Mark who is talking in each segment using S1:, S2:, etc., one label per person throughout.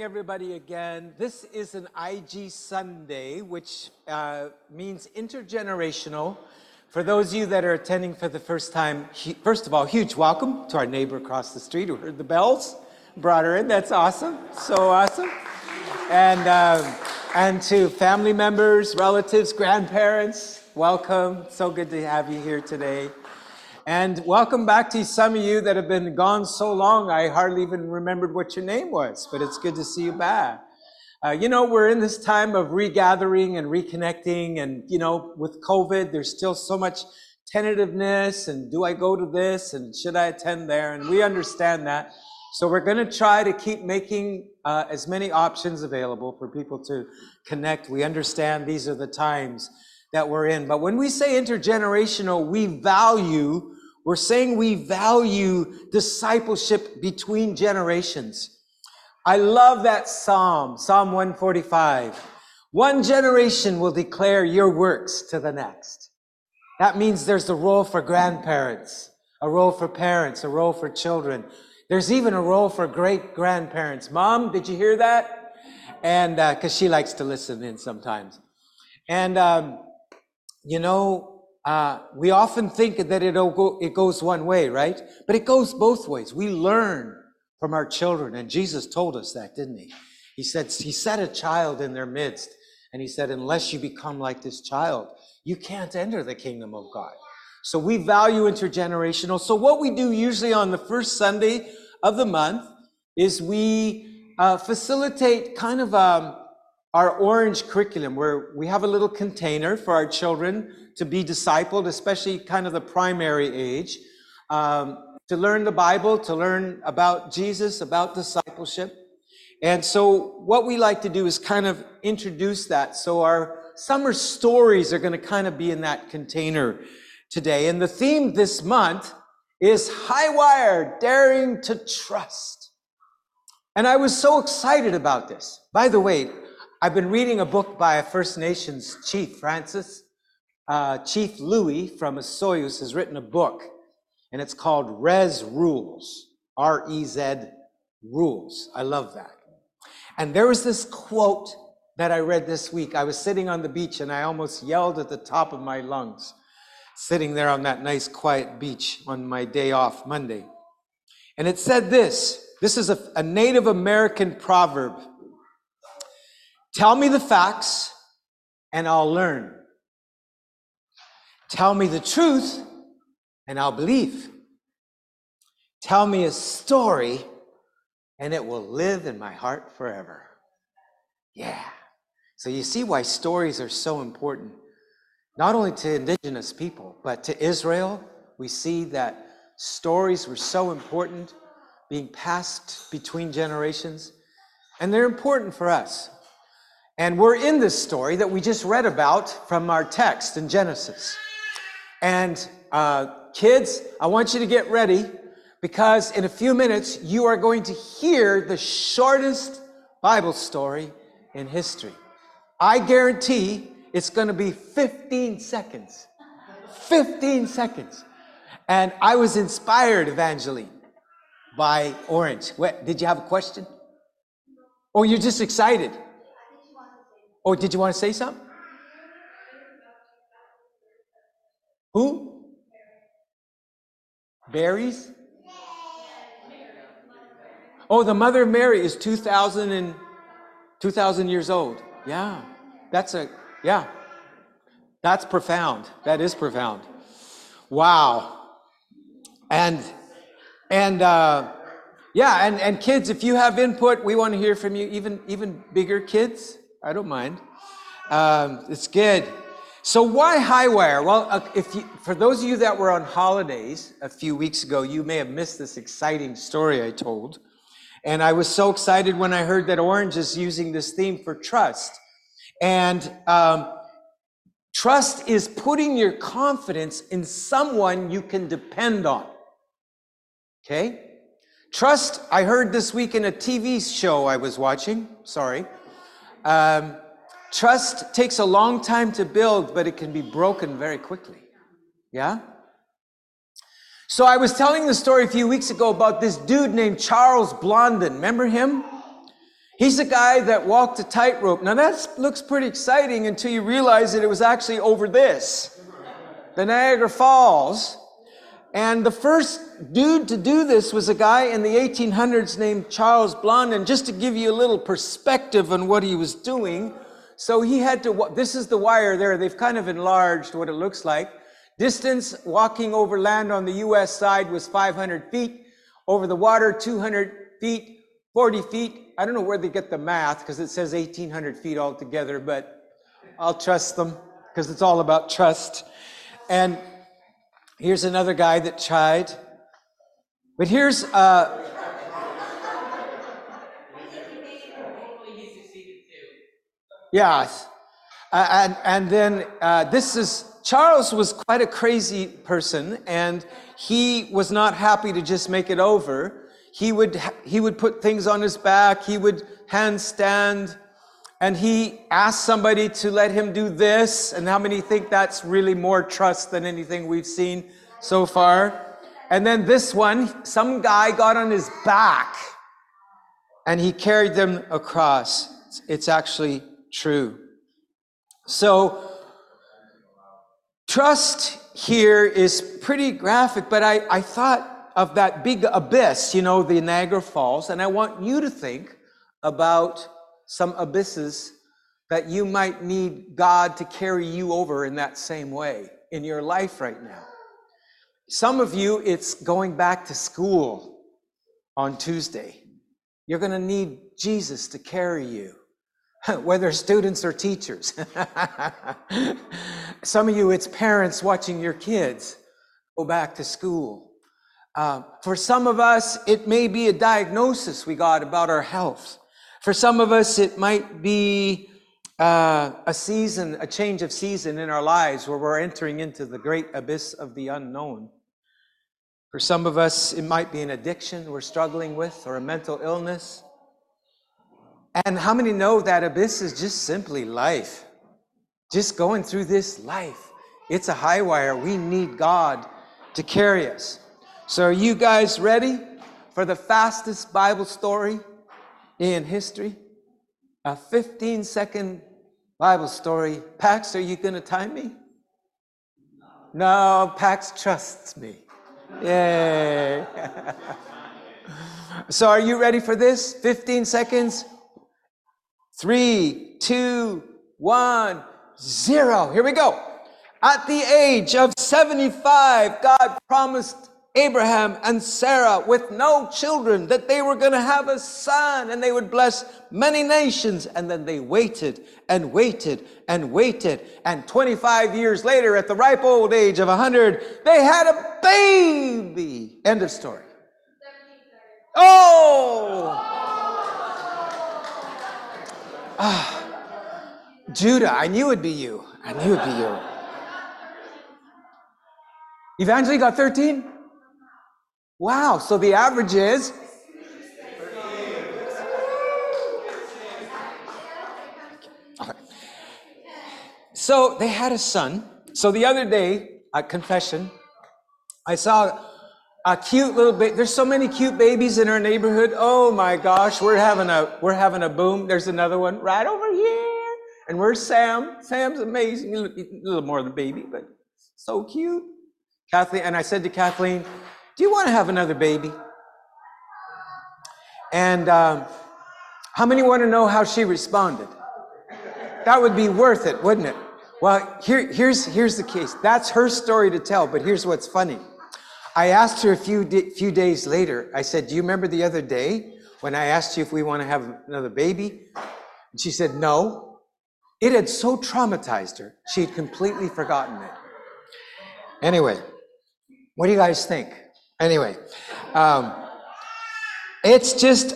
S1: everybody again. This is an IG Sunday, which uh, means intergenerational. For those of you that are attending for the first time, first of all, huge welcome to our neighbor across the street who heard the bells, brought her in. That's awesome, so awesome. And uh, and to family members, relatives, grandparents, welcome. So good to have you here today. And welcome back to some of you that have been gone so long, I hardly even remembered what your name was, but it's good to see you back. Uh, you know, we're in this time of regathering and reconnecting, and, you know, with COVID, there's still so much tentativeness, and do I go to this, and should I attend there? And we understand that. So we're going to try to keep making uh, as many options available for people to connect. We understand these are the times that we're in. But when we say intergenerational, we value we're saying we value discipleship between generations. I love that Psalm, Psalm 145. One generation will declare your works to the next. That means there's a role for grandparents, a role for parents, a role for children. There's even a role for great grandparents. Mom, did you hear that? And because uh, she likes to listen in sometimes. And, um, you know, uh, we often think that it, go, it goes one way, right? But it goes both ways. We learn from our children, and Jesus told us that, didn't he? He said, He set a child in their midst, and He said, Unless you become like this child, you can't enter the kingdom of God. So we value intergenerational. So what we do usually on the first Sunday of the month is we uh, facilitate kind of um, our orange curriculum where we have a little container for our children to be discipled, especially kind of the primary age, um, to learn the Bible, to learn about Jesus, about discipleship. And so, what we like to do is kind of introduce that. So, our summer stories are going to kind of be in that container today. And the theme this month is High Wire Daring to Trust. And I was so excited about this. By the way, I've been reading a book by a First Nations chief, Francis, uh, Chief Louie from Osoyoos has written a book, and it's called Rez Rules, R E Z Rules. I love that. And there was this quote that I read this week. I was sitting on the beach and I almost yelled at the top of my lungs, sitting there on that nice quiet beach on my day off, Monday. And it said this this is a, a Native American proverb Tell me the facts and I'll learn. Tell me the truth and I'll believe. Tell me a story and it will live in my heart forever. Yeah. So you see why stories are so important, not only to indigenous people, but to Israel. We see that stories were so important, being passed between generations, and they're important for us. And we're in this story that we just read about from our text in Genesis. And uh, kids, I want you to get ready because in a few minutes you are going to hear the shortest Bible story in history. I guarantee it's going to be 15 seconds. 15 seconds. And I was inspired, Evangeline, by Orange. What, did you have a question? Or you're just excited? Or did you want to say something? Who? Berries? Oh, the mother of Mary is 2,000 and 2,000 years old. Yeah. That's a, yeah. That's profound. That is profound. Wow. And, and, uh, yeah, and, and kids, if you have input, we want to hear from you, even, even bigger kids. I don't mind. Um, it's good. So why Highwire? Well, uh, if you, for those of you that were on holidays a few weeks ago, you may have missed this exciting story I told. And I was so excited when I heard that Orange is using this theme for trust. And um, trust is putting your confidence in someone you can depend on. Okay? Trust, I heard this week in a TV show I was watching, sorry. Um, Trust takes a long time to build, but it can be broken very quickly. Yeah? So I was telling the story a few weeks ago about this dude named Charles Blondin. Remember him? He's a guy that walked a tightrope. Now that looks pretty exciting until you realize that it was actually over this, the Niagara Falls. And the first dude to do this was a guy in the 1800s named Charles Blondin. Just to give you a little perspective on what he was doing, so he had to, this is the wire there. They've kind of enlarged what it looks like. Distance walking over land on the US side was 500 feet. Over the water, 200 feet, 40 feet. I don't know where they get the math because it says 1800 feet altogether, but I'll trust them because it's all about trust. And here's another guy that tried. But here's, uh, Yes. Uh, and, and then uh, this is, Charles was quite a crazy person and he was not happy to just make it over. He would, he would put things on his back. He would handstand and he asked somebody to let him do this. And how many think that's really more trust than anything we've seen so far? And then this one, some guy got on his back and he carried them across. It's actually true. So, trust here is pretty graphic, but I, I thought of that big abyss, you know, the Niagara Falls, and I want you to think about some abysses that you might need God to carry you over in that same way in your life right now. Some of you, it's going back to school on Tuesday. You're going to need Jesus to carry you. whether students or teachers. Some of you, it's parents watching your kids go back to school. Uh, for some of us, it may be a diagnosis we got about our health. For some of us, it might be uh, a season, a change of season in our lives where we're entering into the great abyss of the unknown. For some of us, it might be an addiction we're struggling with or a mental illness. And how many know that abyss is just simply life? Just going through this life. It's a high wire. We need God to carry us. So, are you guys ready for the fastest Bible story in history? A 15 second Bible story. Pax, are you going to time me? No, Pax trusts me. Yay. so, are you ready for this? 15 seconds. Three, two, one, zero. Here we go. At the age of 75, God promised Abraham and Sarah with no children that they were going to have a son and they would bless many nations. And then they waited and waited and waited. And 25 years later, at the ripe old age of 100, they had a baby. End of story. Oh! Ah, Judah, I knew it'd be you. I knew it'd be you. Evangeline got 13? Wow, so the average is? So they had a son. So the other day at confession, I saw a cute little baby. There's so many cute babies in our neighborhood. Oh my gosh, we're having a we're having a boom. There's another one right over here, and where's Sam? Sam's amazing. A little more than baby, but so cute. Kathleen and I said to Kathleen, "Do you want to have another baby?" And um, how many want to know how she responded? That would be worth it, wouldn't it? Well, here, here's here's the case. That's her story to tell. But here's what's funny. I asked her a few, few days later, I said, Do you remember the other day when I asked you if we want to have another baby? And she said, No. It had so traumatized her, she had completely forgotten it. Anyway, what do you guys think? Anyway, um, it's just,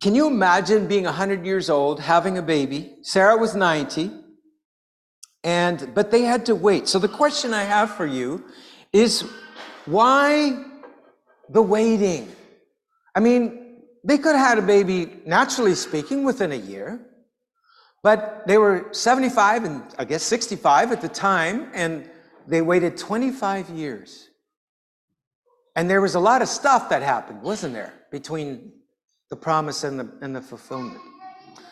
S1: can you imagine being 100 years old, having a baby? Sarah was 90, and but they had to wait. So the question I have for you is why the waiting? I mean, they could have had a baby, naturally speaking, within a year, but they were 75 and I guess 65 at the time, and they waited 25 years. And there was a lot of stuff that happened, wasn't there, between the promise and the, and the fulfillment?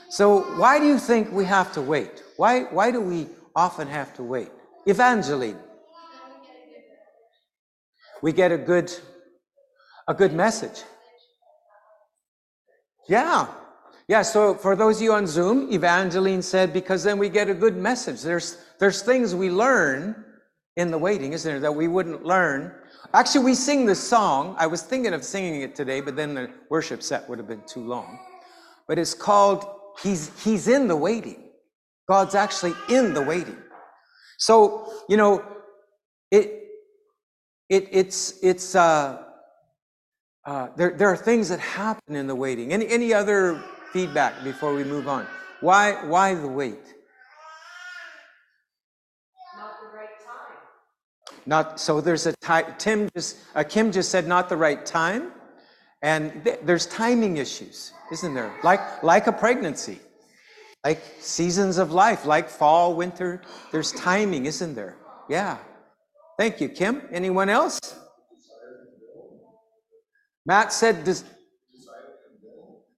S1: So why do you think we have to wait? Why, why do we often have to wait? Evangeline. We get a good, a good message. Yeah. Yeah, so for those of you on Zoom, Evangeline said, because then we get a good message. There's, there's things we learn in the waiting, isn't there, that we wouldn't learn. Actually, we sing this song. I was thinking of singing it today, but then the worship set would have been too long. But it's called He's, he's in the waiting. God's actually in the waiting. So, you know, it, it, it's, it's, uh, uh, there, there are things that happen in the waiting. Any, any other feedback before we move on? Why, why the wait?
S2: Not the right time.
S1: Not so. There's a. Tim just uh, Kim just said not the right time, and th- there's timing issues, isn't there? Like like a pregnancy, like seasons of life, like fall, winter. There's timing, isn't there? Yeah. Thank you, Kim. Anyone else? Matt said, does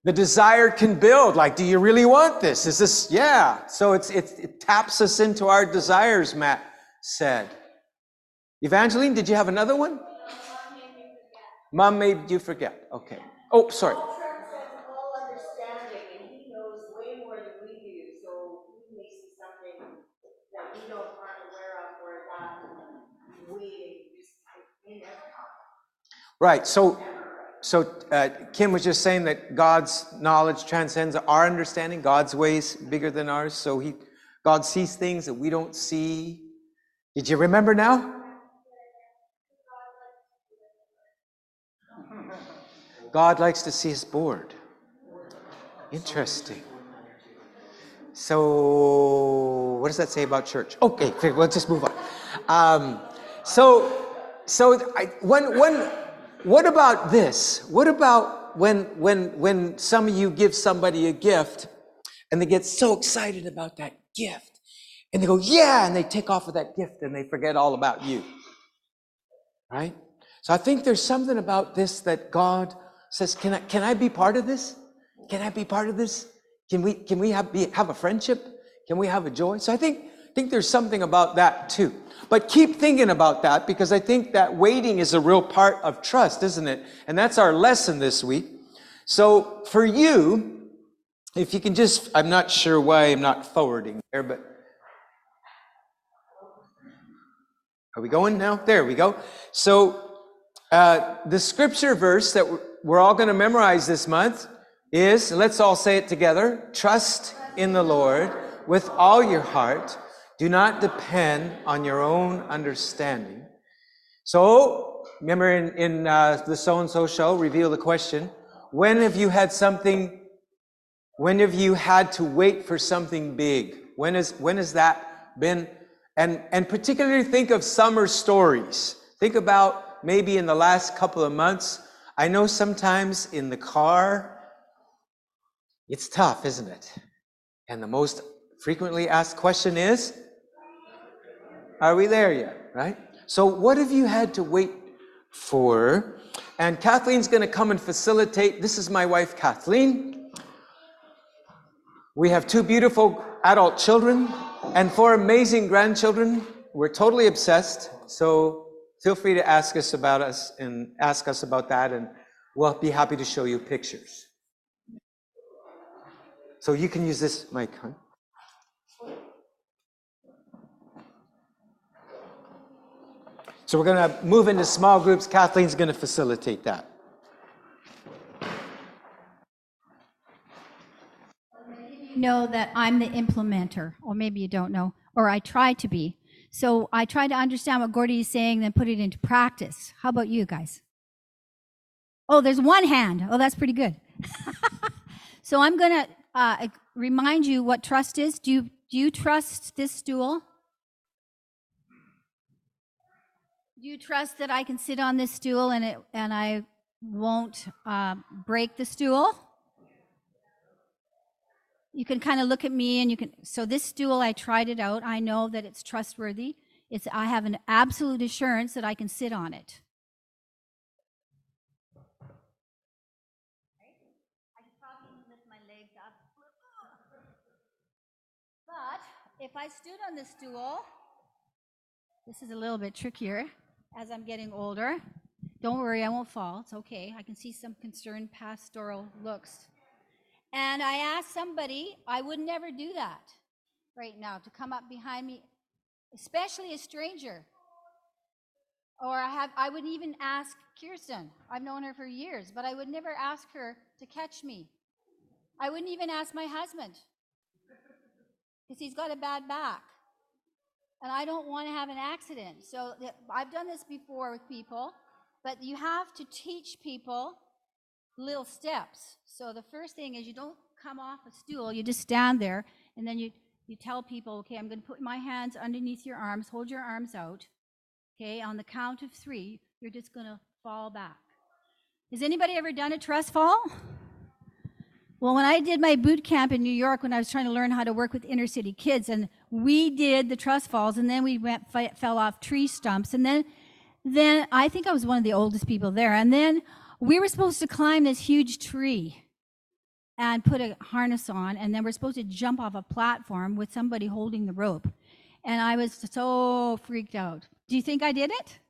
S1: the desire can build. Like, do you really want this? Is this, yeah. So it's, it, it taps us into our desires, Matt said. Evangeline, did you have another one? Mom made you forget. Okay. Oh, sorry.
S2: Paul transcends all understanding, and he knows way more than we do, so he may see something that we don't aren't aware of, or that we just, we never
S1: Right. So, so uh, Kim was just saying that God's knowledge transcends our understanding. God's ways bigger than ours. So he, God sees things that we don't see. Did you remember now? God likes to see us bored. Interesting. So, what does that say about church? Okay, let's just move on. Um, so, so I, when, when, what about this? What about when, when, when some of you give somebody a gift and they get so excited about that gift and they go, yeah, and they take off with that gift and they forget all about you. Right? So I think there's something about this that God says, can I, can I be part of this? Can I be part of this? Can we, can we have, be, have a friendship? Can we have a joy? So I think, think there's something about that too. But keep thinking about that because I think that waiting is a real part of trust, isn't it? And that's our lesson this week. So for you, if you can just, I'm not sure why I'm not forwarding there, but are we going now? There we go. So uh, the scripture verse that we're all going to memorize this month is, let's all say it together, trust in the Lord with all your heart. Do not depend on your own understanding. So, remember in, in uh, the so and so show, reveal the question when have you had something, when have you had to wait for something big? When, is, when has that been? And, and particularly think of summer stories. Think about maybe in the last couple of months. I know sometimes in the car, it's tough, isn't it? And the most frequently asked question is, are we there yet? Right? So, what have you had to wait for? And Kathleen's going to come and facilitate. This is my wife, Kathleen. We have two beautiful adult children and four amazing grandchildren. We're totally obsessed. So, feel free to ask us about us and ask us about that, and we'll be happy to show you pictures. So, you can use this mic, huh? So we're going to move into small groups. Kathleen's going to facilitate that.
S3: know that I'm the implementer, or maybe you don't know, or I try to be. So I try to understand what Gordie is saying, then put it into practice. How about you guys? Oh, there's one hand. Oh, that's pretty good. so I'm going to uh, remind you what trust is. Do you, do you trust this stool? Do you trust that I can sit on this stool and it and I won't uh, break the stool? You can kind of look at me and you can. So this stool, I tried it out. I know that it's trustworthy. It's I have an absolute assurance that I can sit on it. Up. if I stood on the stool, this is a little bit trickier as I'm getting older. Don't worry, I won't fall. It's okay. I can see some concerned pastoral looks. And I asked somebody, I would never do that right now, to come up behind me, especially a stranger. Or I have I wouldn't even ask Kirsten. I've known her for years, but I would never ask her to catch me. I wouldn't even ask my husband because he's got a bad back. And I don't want to have an accident. So I've done this before with people, but you have to teach people little steps. So the first thing is you don't come off a stool, you just stand there and then you, you tell people, okay, I'm going to put my hands underneath your arms, hold your arms out. Okay, on the count of three, you're just going to fall back. Has anybody ever done a trust fall? Well, when I did my boot camp in New York, when I was trying to learn how to work with inner city kids, and we did the trust falls, and then we went fell off tree stumps, and then, then I think I was one of the oldest people there, and then we were supposed to climb this huge tree and put a harness on, and then we're supposed to jump off a platform with somebody holding the rope, and I was so freaked out. Do you think I did it?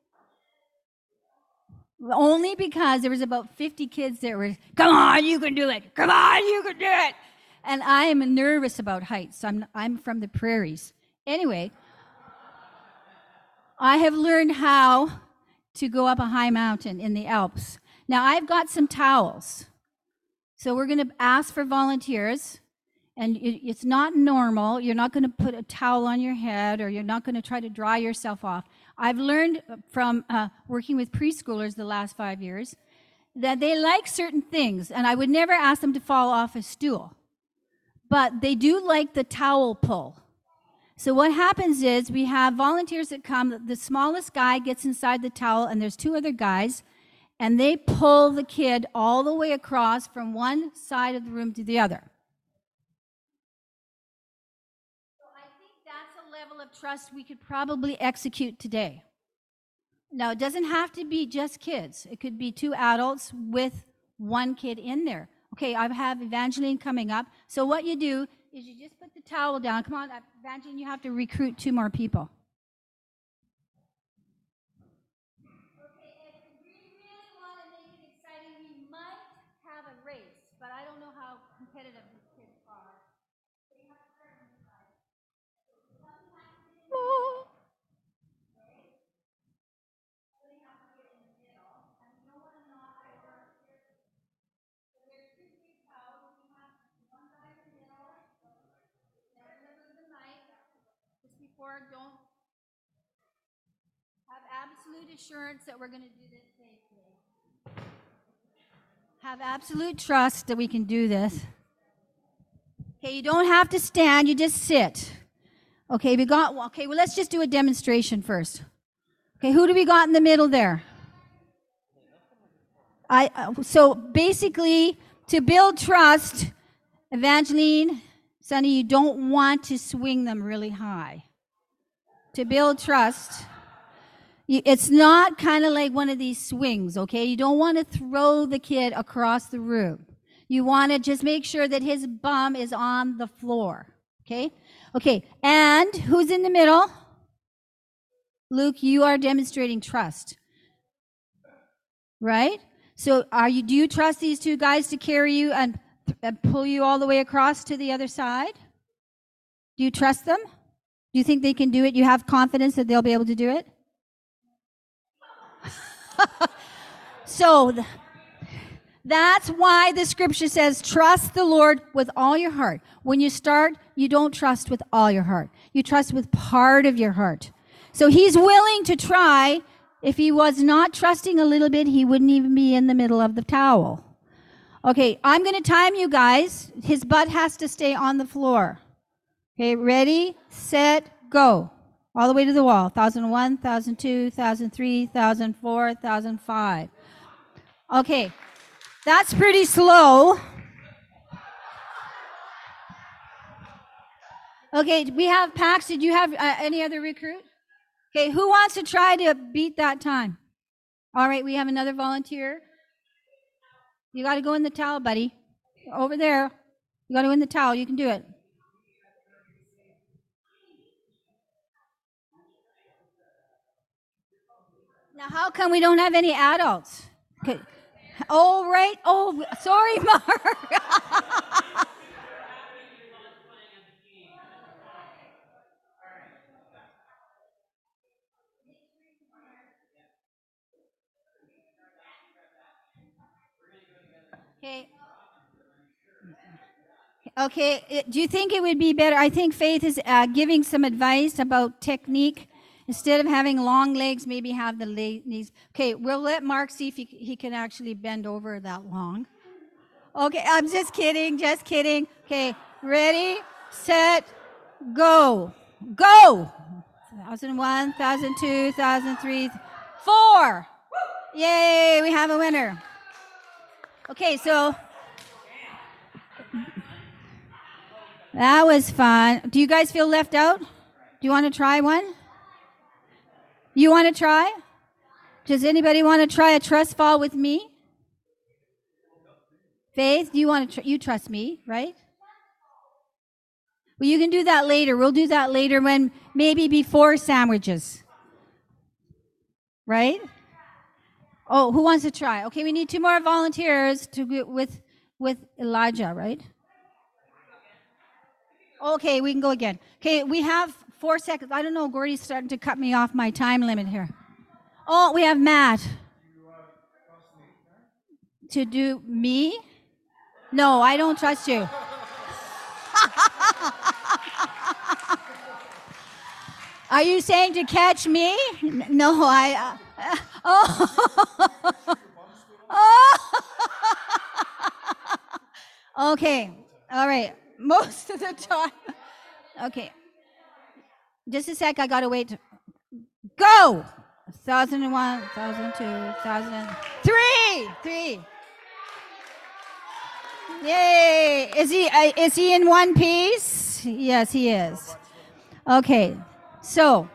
S3: Only because there was about 50 kids that were, come on, you can do it. Come on, you can do it. And I am nervous about heights. I'm, I'm from the prairies. Anyway, I have learned how to go up a high mountain in the Alps. Now, I've got some towels. So we're going to ask for volunteers. And it's not normal. You're not going to put a towel on your head or you're not going to try to dry yourself off. I've learned from uh, working with preschoolers the last five years that they like certain things, and I would never ask them to fall off a stool. But they do like the towel pull. So what happens is we have volunteers that come. The smallest guy gets inside the towel, and there's two other guys, and they pull the kid all the way across from one side of the room to the other. So I think that's a level of trust we could probably execute today. Now, it doesn't have to be just kids. It could be two adults with one kid in there. Okay, I have Evangeline coming up. So what you do is you just put the towel down. Come on, Evangeline, you have to recruit two more people. Okay, if we really want to make it exciting, we might have a race, but I don't know how competitive these kids are. Oh. Before, don't have absolute assurance that we're going to do this safely. Have absolute trust that we can do this. Okay, you don't have to stand, you just sit. Okay, we got, okay, well, let's just do a demonstration first. Okay, who do we got in the middle there? I, uh, so basically, to build trust, Evangeline, Sonny, you don't want to swing them really high. To build trust, it's not kind of like one of these swings, okay? You don't want to throw the kid across the room. You want to just make sure that his bum is on the floor, okay? Okay, and who's in the middle? Luke, you are demonstrating trust. Right? So are you do you trust these two guys to carry you and, and pull you all the way across to the other side? Do you trust them? Do you think they can do it? You have confidence that they'll be able to do it? so th- that's why the scripture says, trust the Lord with all your heart. When you start, you don't trust with all your heart. You trust with part of your heart. So he's willing to try. If he was not trusting a little bit, he wouldn't even be in the middle of the towel. Okay, I'm going to time you guys. His butt has to stay on the floor. Okay, ready, set, go. All the way to the wall. 1001, 1002, 1003, 1004, 1005. Okay, that's pretty slow. Okay, we have Pax. Did you have uh, any other recruit? Okay, who wants to try to beat that time? All right, we have another volunteer. You got to go in the towel, buddy. Over there. You got to go in the towel. You can do it. Now, how come we don't have any adults? Oh, right. Oh, sorry, Mark. Okay. Okay, do you think it would be better? I think Faith is uh, giving some advice about technique. Instead of having long legs, maybe have the knees. Okay, we'll let Mark see if he, he can actually bend over that long. Okay, I'm just kidding, just kidding. Okay, ready, set, go. Go! 1001, 1002, 1003, 4. Yay, we have a winner. Okay, so that was fun. Do you guys feel left out? Do you want to try one? You want to try? Does anybody want to try a trust fall with me? Faith, do you want to? Tr- you trust me, right? Well, you can do that later. We'll do that later when maybe before sandwiches, right? Oh, who wants to try? Okay, we need two more volunteers to with with Elijah, right? Okay, we can go again. Okay, we have four seconds. I don't know. Gordie's starting to cut me off my time limit here. Oh, we have Matt. To do me? No, I don't trust you. Are you saying to catch me? No, I. Uh, oh. oh. okay. All right. Most of the time. Okay. Just a sec. I gotta wait. Go. Thousand and one, thousand two, thousand three, three. Yay! Is he uh, is he in one piece? Yes, he is. Okay, so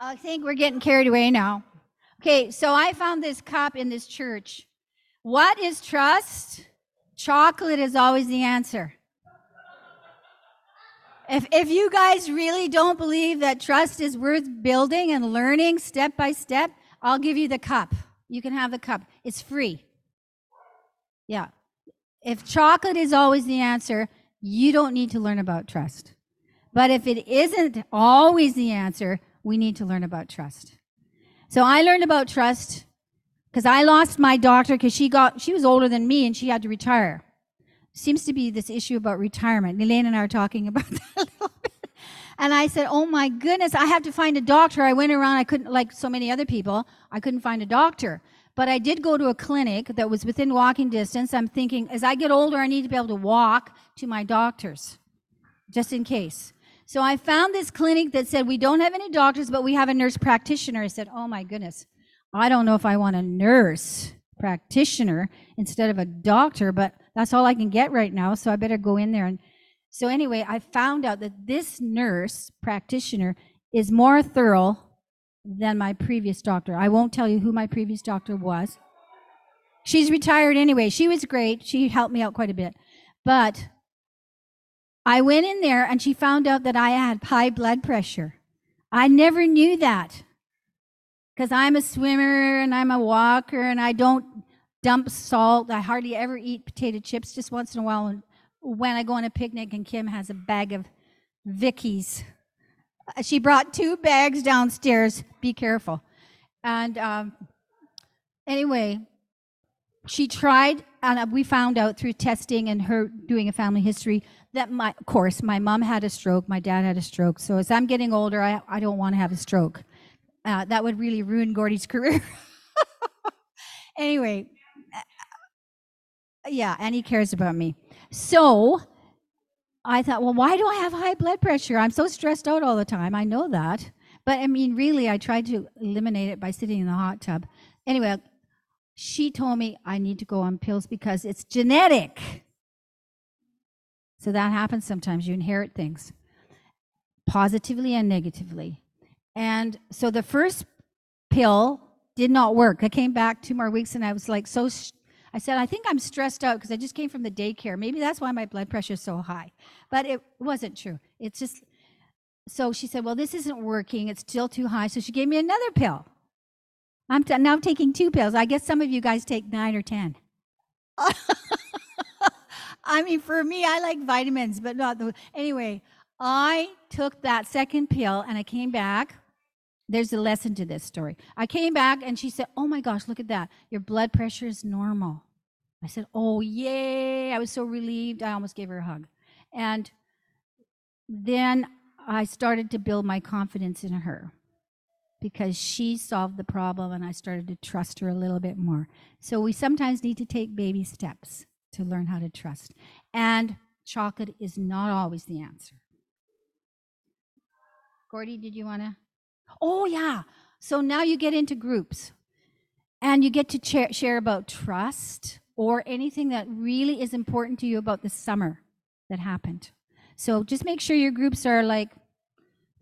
S3: I think we're getting carried away now. Okay, so I found this cup in this church. What is trust? Chocolate is always the answer. If, if you guys really don't believe that trust is worth building and learning step by step, I'll give you the cup. You can have the cup. It's free. Yeah. If chocolate is always the answer, you don't need to learn about trust. But if it isn't always the answer, we need to learn about trust. So I learned about trust because I lost my doctor because she got she was older than me and she had to retire. Seems to be this issue about retirement. Elaine and I are talking about that a little bit. And I said, "Oh my goodness, I have to find a doctor." I went around. I couldn't, like so many other people, I couldn't find a doctor. But I did go to a clinic that was within walking distance. I'm thinking, as I get older, I need to be able to walk to my doctors, just in case. So I found this clinic that said, We don't have any doctors, but we have a nurse practitioner. I said, Oh my goodness, I don't know if I want a nurse practitioner instead of a doctor, but that's all I can get right now. So I better go in there. And so, anyway, I found out that this nurse practitioner is more thorough than my previous doctor. I won't tell you who my previous doctor was. She's retired anyway. She was great. She helped me out quite a bit. But I went in there and she found out that I had high blood pressure. I never knew that because I'm a swimmer and I'm a walker and I don't dump salt. I hardly ever eat potato chips just once in a while when- I go on a picnic and Kim has a bag of Vickies. Uh, She brought two bags downstairs. Be careful. And um, anyway, she tried, and uh, we found out through testing and her doing a family history that my, of course, my mom had a stroke, my dad had a stroke. So as I'm getting older, I, I don't want to have a stroke. Uh, that would really ruin Gordie's career. anyway, yeah, and he cares about me. So I thought, well, why do I have high blood pressure? I'm so stressed out all the time. I know that. But I mean, really, I tried to eliminate it by sitting in the hot tub. Anyway, she told me I need to go on pills because it's genetic. So that happens sometimes. You inherit things positively and negatively. And so the first pill did not work. I came back two more weeks and I was like so I said, I think I'm stressed out because I just came from the daycare. Maybe that's why my blood pressure is so high. But it wasn't true. It's just so she said, Well, this isn't working. It's still too high. So she gave me another pill. I'm t- now taking two pills. I guess some of you guys take nine or 10. I mean, for me, I like vitamins, but not the. Anyway, I took that second pill and I came back. There's a lesson to this story. I came back and she said, Oh my gosh, look at that. Your blood pressure is normal. I said, Oh, yay. I was so relieved. I almost gave her a hug. And then I started to build my confidence in her because she solved the problem and I started to trust her a little bit more. So we sometimes need to take baby steps to learn how to trust. And chocolate is not always the answer. Gordie, did you want to? Oh, yeah. So now you get into groups and you get to share about trust or anything that really is important to you about the summer that happened. So just make sure your groups are like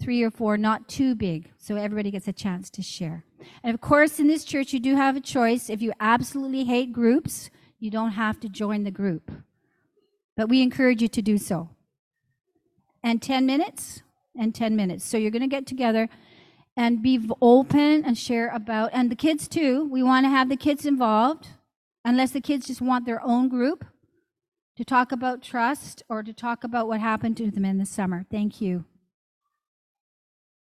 S3: three or four, not too big, so everybody gets a chance to share. And of course, in this church, you do have a choice. If you absolutely hate groups, you don't have to join the group. But we encourage you to do so. And 10 minutes, and 10 minutes. So you're going to get together and be open and share about, and the kids too. We want to have the kids involved, unless the kids just want their own group to talk about trust or to talk about what happened to them in the summer. Thank you.